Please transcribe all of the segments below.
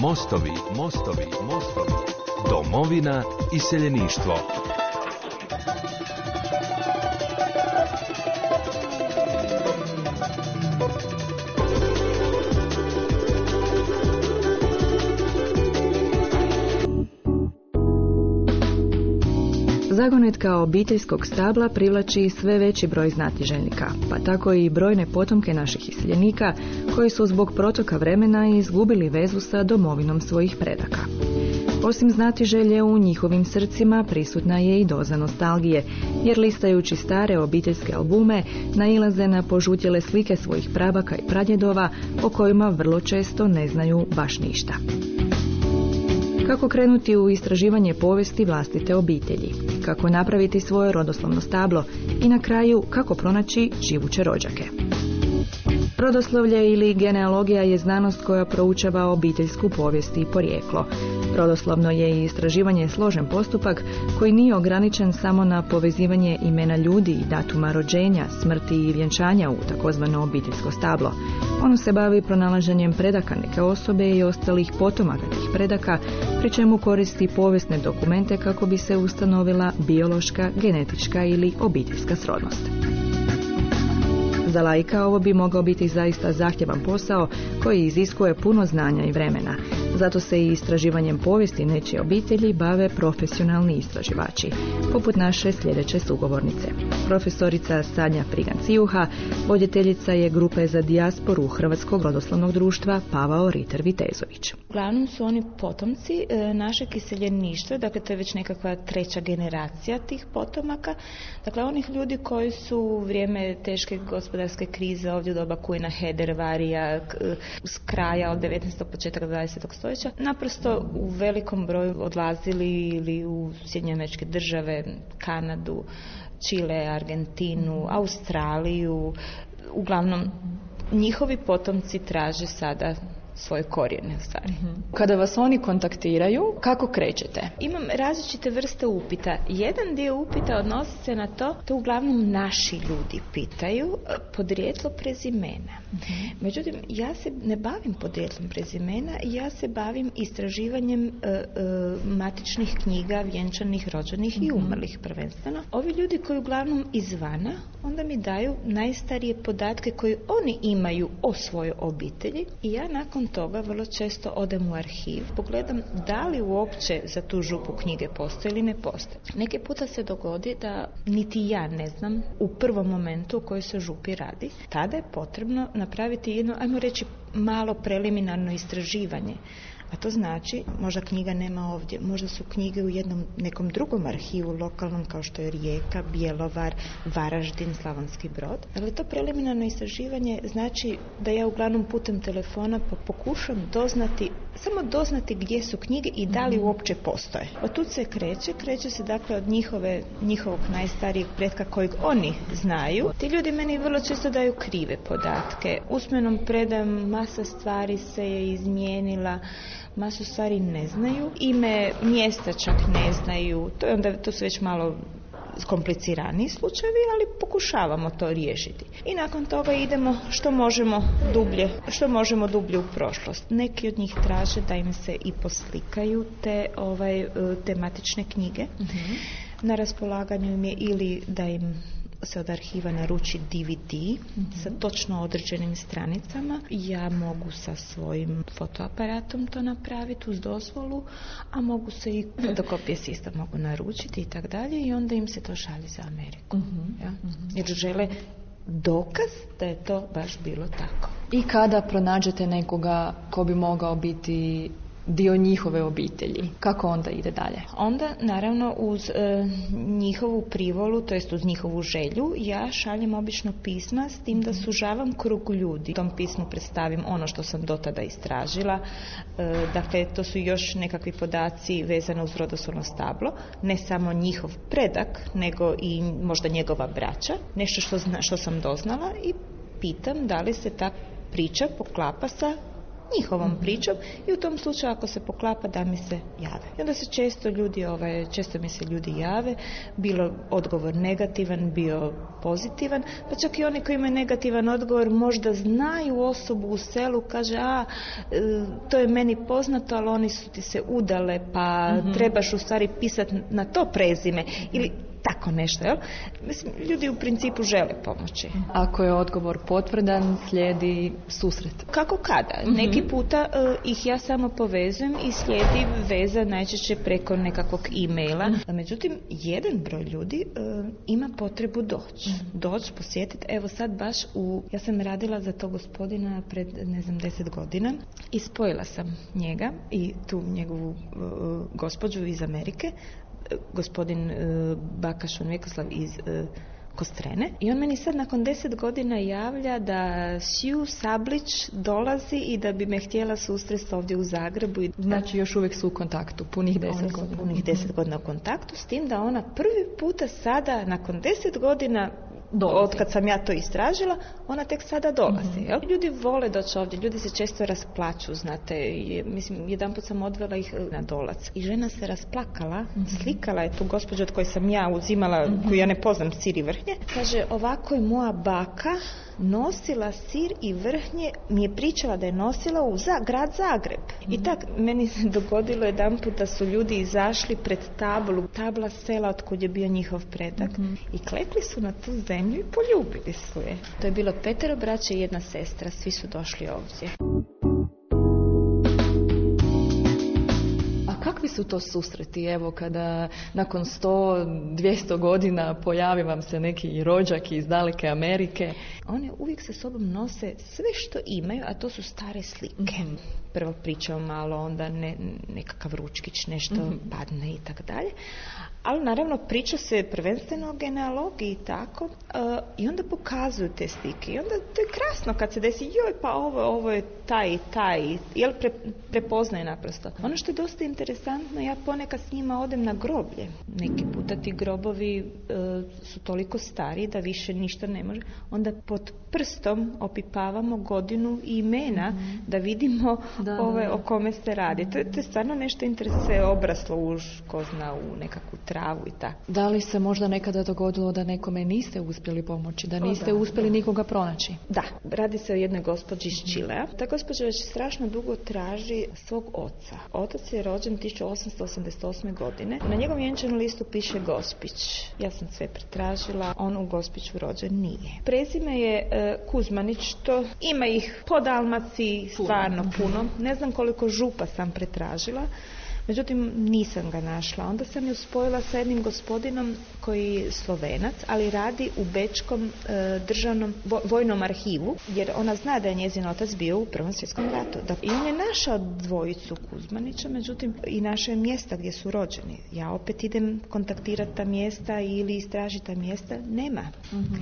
Mostovi, mostovi, mostovi. Domovina i seljeništvo. Zagonetka obiteljskog stabla privlači sve veći broj znatiželjnika, pa tako i brojne potomke naših iseljenika koji su zbog protoka vremena izgubili vezu sa domovinom svojih predaka. Osim znatiželje u njihovim srcima prisutna je i doza nostalgije, jer listajući stare obiteljske albume nailaze na požutjele slike svojih prabaka i pradjedova o kojima vrlo često ne znaju baš ništa. Kako krenuti u istraživanje povijesti vlastite obitelji, kako napraviti svoje rodoslovno stablo i na kraju kako pronaći živuće rođake. Rodoslovlje ili genealogija je znanost koja proučava obiteljsku povijest i porijeklo. Rodoslovno je i istraživanje složen postupak koji nije ograničen samo na povezivanje imena ljudi i datuma rođenja, smrti i vjenčanja u takozvano obiteljsko stablo. Ono se bavi pronalaženjem predaka neke osobe i ostalih potomaka tih predaka, pri čemu koristi povijesne dokumente kako bi se ustanovila biološka, genetička ili obiteljska srodnost. Za lajka ovo bi mogao biti zaista zahtjevan posao koji iziskuje puno znanja i vremena. Zato se i istraživanjem povijesti nečije obitelji bave profesionalni istraživači, poput naše sljedeće sugovornice. Profesorica Sanja Frigan-Cijuha, voditeljica je grupe za dijasporu Hrvatskog rodoslovnog društva Pavao Riter Vitezović. Uglavnom su oni potomci e, našeg iseljeništva, dakle to je već nekakva treća generacija tih potomaka, dakle onih ljudi koji su u vrijeme teške gospodarske krize ovdje doba Kujna, Heder, Varija, s kraja od 19. početak 20. stoljeća, naprosto u velikom broju odlazili ili u Sjedinjene države, Kanadu, Čile, Argentinu, Australiju, uglavnom njihovi potomci traže sada svoje korijene stvari. Mhm. Kada vas oni kontaktiraju, kako krećete? Imam različite vrste upita. Jedan dio upita odnosi se na to, to uglavnom naši ljudi pitaju e, podrijetlo prezimena. Mhm. Međutim, ja se ne bavim podrijetlom prezimena, ja se bavim istraživanjem e, e, matičnih knjiga, vjenčanih, rođenih i mhm. umrlih prvenstveno. Ovi ljudi koji uglavnom izvana, onda mi daju najstarije podatke koje oni imaju o svojoj obitelji i ja nakon toga vrlo često odem u arhiv, pogledam da li uopće za tu župu knjige postoje ili ne postoje. Neki puta se dogodi da niti ja ne znam u prvom momentu u kojoj se župi radi. Tada je potrebno napraviti jedno, ajmo reći, malo preliminarno istraživanje a to znači, možda knjiga nema ovdje, možda su knjige u jednom nekom drugom arhivu lokalnom kao što je Rijeka, Bjelovar, Varaždin, Slavonski brod. Ali to preliminarno istraživanje znači da ja uglavnom putem telefona pokušam doznati, samo doznati gdje su knjige i da li mhm. uopće postoje. Od tu se kreće, kreće se dakle od njihove, njihovog najstarijeg pretka kojeg oni znaju. Ti ljudi meni vrlo često daju krive podatke. Usmenom predam masa stvari se je izmijenila, masu stvari ne znaju, ime mjesta čak ne znaju, to je onda, to su već malo kompliciraniji slučajevi, ali pokušavamo to riješiti. I nakon toga idemo što možemo dublje, što možemo dublje u prošlost. Neki od njih traže da im se i poslikaju te ovaj tematične knjige. Mhm. Na raspolaganju im je ili da im se od arhiva naruči DVD mm sa točno određenim stranicama. Ja mogu sa svojim fotoaparatom to napraviti uz dozvolu, a mogu se i fotokopije se isto mogu naručiti i tako dalje i onda im se to šalje za Ameriku. mm Ja? Mhm. Jer žele dokaz da je to baš bilo tako. I kada pronađete nekoga ko bi mogao biti dio njihove obitelji. Kako onda ide dalje? Onda naravno uz e, njihovu privolu, to jest uz njihovu želju, ja šaljem obično pisma s tim da sužavam krug ljudi. U tom pismu predstavim ono što sam do tada istražila. E, dakle, to su još nekakvi podaci vezano uz rodoslovno stablo. Ne samo njihov predak, nego i možda njegova braća. Nešto što, zna, što sam doznala i pitam da li se ta priča poklapa sa njihovom pričom i u tom slučaju ako se poklapa da mi se jave. I onda se često ljudi, ovaj, često mi se ljudi jave, bilo odgovor negativan, bio pozitivan, pa čak i oni koji imaju negativan odgovor možda znaju osobu u selu, kaže a e, to je meni poznato, ali oni su ti se udale, pa mhm. trebaš u stvari pisati na to prezime ili tako nešto, jel? Mislim, ljudi u principu žele pomoći. Ako je odgovor potvrdan, slijedi susret. Kako kada? Mhm. Neki puta uh, ih ja samo povezujem i slijedi veza najčešće preko nekakvog e-maila. mm Međutim, jedan broj ljudi uh, ima potrebu doći. mm Doći, posjetiti. Evo sad baš u... Ja sam radila za to gospodina pred, ne znam, deset godina i spojila sam njega i tu njegovu uh, gospođu iz Amerike gospodin e, Bakašon Vjekoslav iz e, Kostrene i on meni sad nakon deset godina javlja da Sju Sablić dolazi i da bi me htjela susresti ovdje u Zagrebu. I znači još uvijek su u kontaktu, punih deset godina. Punih deset godina u kontaktu, s tim da ona prvi puta sada nakon deset godina od kad sam ja to istražila, ona tek sada dolazi. mm Ljudi vole doći ovdje, ljudi se često rasplaću, znate. mislim, jedan put sam odvela ih na dolac. I žena se rasplakala, mm slikala je tu gospođu od koje sam ja uzimala, mm koju ja ne poznam, Siri Vrhnje. Kaže, ovako je moja baka nosila sir i vrhnje, mi je pričala da je nosila u za, grad Zagreb. I tak, meni se dogodilo jedan put da su ljudi izašli pred tablu, tabla sela od kud je bio njihov predak i klekli su na tu zemlju i poljubili su je. To je bilo petero braća i jedna sestra, svi su došli ovdje. kakvi su to susreti, evo, kada nakon 100, 200 godina pojavi vam se neki rođak iz daleke Amerike? One uvijek sa sobom nose sve što imaju, a to su stare slike. Prvo pričamo malo, onda ne, nekakav ručkić, nešto mm padne i tako dalje. Ali naravno priča se prvenstveno o genealogiji i tako uh, i onda pokazuju te slike i onda to je krasno kad se desi joj pa ovo, ovo je taj i taj jel pre, prepoznaje naprosto. Ono što je dosta interesantno ja ponekad s njima odem na groblje. Neki puta ti grobovi uh, su toliko stari da više ništa ne može. Onda pod prstom opipavamo godinu i imena mhm. da vidimo da, ove, o kome se radi. To, to je stvarno nešto interesuje obraslo u ko zna u nekakvu travu i tako. Da li se možda nekada dogodilo da nekome niste uspjeli pomoći, da niste uspjeli nikoga pronaći? Da, radi se o jednoj gospođi iz Čilea. Ta gospođa već strašno dugo traži svog oca. Otac je rođen 1888. godine. Na njegovom vjenčanom listu piše Gospić. Ja sam sve pretražila, on u Gospiću rođen nije. Prezime je e, Kuzmanić, to ima ih po Dalmaciji stvarno puno. Ne znam koliko župa sam pretražila. Međutim, nisam ga našla. Onda sam ju spojila sa jednim gospodinom koji je slovenac, ali radi u Bečkom e, državnom vojnom arhivu, jer ona zna da je njezin otac bio u Prvom svjetskom ratu. Da, I on je našao dvojicu Kuzmanića, međutim i naše mjesta gdje su rođeni. Ja opet idem kontaktirati ta mjesta ili istražiti ta mjesta. Nema. Mhm.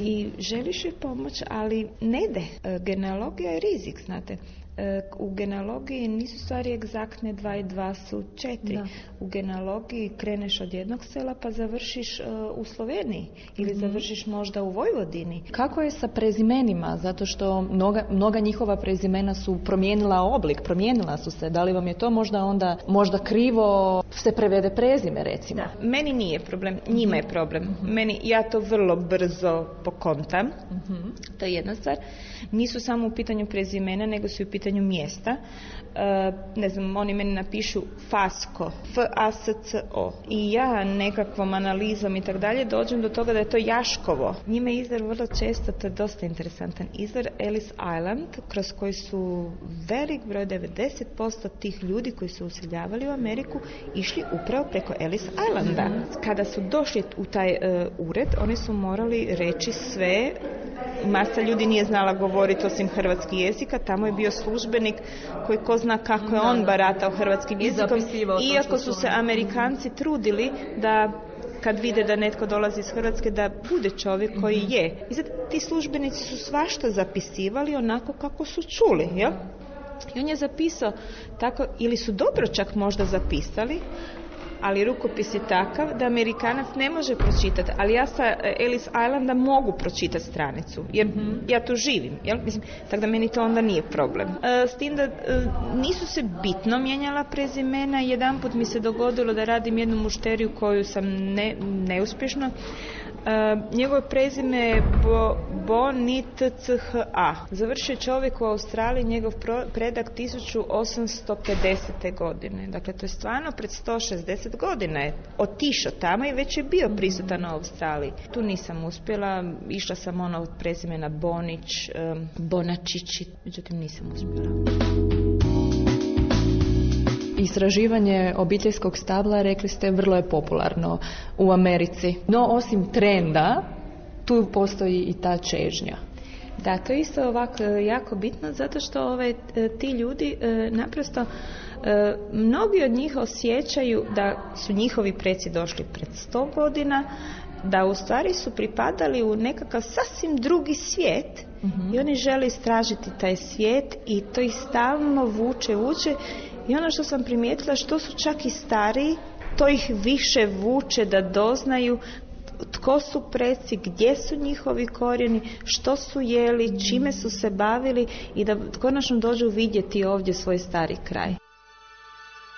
I želiš joj pomoć, ali ne ide. E, genealogija je rizik, znate. E, u genealogiji nisu stvari egzaktne, dva i dva su četiri. U genealogiji kreneš od jednog sela pa završiš e, u Sloveniji ili mhm. završiš možda u Vojvodini. Kako je sa prezimenima? Zato što mnoga, mnoga njihova prezimena su promijenila oblik, promijenila su se. Da li vam je to možda onda možda krivo se prevede prezime recimo? Da. Meni nije problem, njima je mhm. problem. Mhm. Meni, ja to vrlo brzo pokontam. To je jedna stvar. Nisu samo u pitanju prezimena, nego su u pitanju pitanju mjesta. E, ne znam, oni meni napišu FASCO, F-A-S-C-O. I ja nekakvom analizom i tako dalje dođem do toga da je to Jaškovo. Njime je izvor vrlo često, to je dosta interesantan izvor, Ellis Island, kroz koji su velik broj, 90% tih ljudi koji su useljavali u Ameriku, išli upravo preko Ellis Islanda. Kada su došli u taj e, ured, oni su morali reći sve masa ljudi nije znala govoriti osim hrvatski jezika, tamo je bio službenik koji ko zna kako je on baratao hrvatskim jezikom, iako su se Amerikanci trudili da kad vide da netko dolazi iz Hrvatske da bude čovjek koji mhm. je. I sad ti službenici su svašta zapisivali onako kako su čuli, jel? I on je zapisao tako, ili su dobro čak možda zapisali, ali rukopis je takav da Amerikanac ne može pročitati, ali ja sa Ellis Islanda mogu pročitati stranicu, jer mhm. ja tu živim, jel? Mislim, tako da meni to onda nije problem. E, s tim da e, nisu se bitno mijenjala prezimena, jedan put mi se dogodilo da radim jednu mušteriju koju sam ne, neuspješno E, njegovo prezime je Bo, Bonitcha. Završio je čovjek u Australiji, njegov predak 1850. godine. Dakle, to je stvarno pred 160 godina je otišao tamo i već je bio prisutan u Australiji. Tu nisam uspjela, išla sam ono od prezimena Bonić, Bonačići, međutim nisam uspjela. Istraživanje obiteljskog stabla, rekli ste, vrlo je popularno u Americi. No, osim trenda, tu postoji i ta čežnja. Da, to je isto ovako e, jako bitno zato što ove, e, ti ljudi e, naprosto mnogi od njih osjećaju da su njihovi preci došli pred sto godina, da u stvari su pripadali u nekakav sasvim drugi svijet mhm. i oni žele istražiti taj svijet i to ih stalno vuče, vuče i ono što sam primijetila, što su čak i stariji, to ih više vuče da doznaju tko su preci, gdje su njihovi korijeni, što su jeli, čime su se bavili i da konačno dođu vidjeti ovdje svoj stari kraj.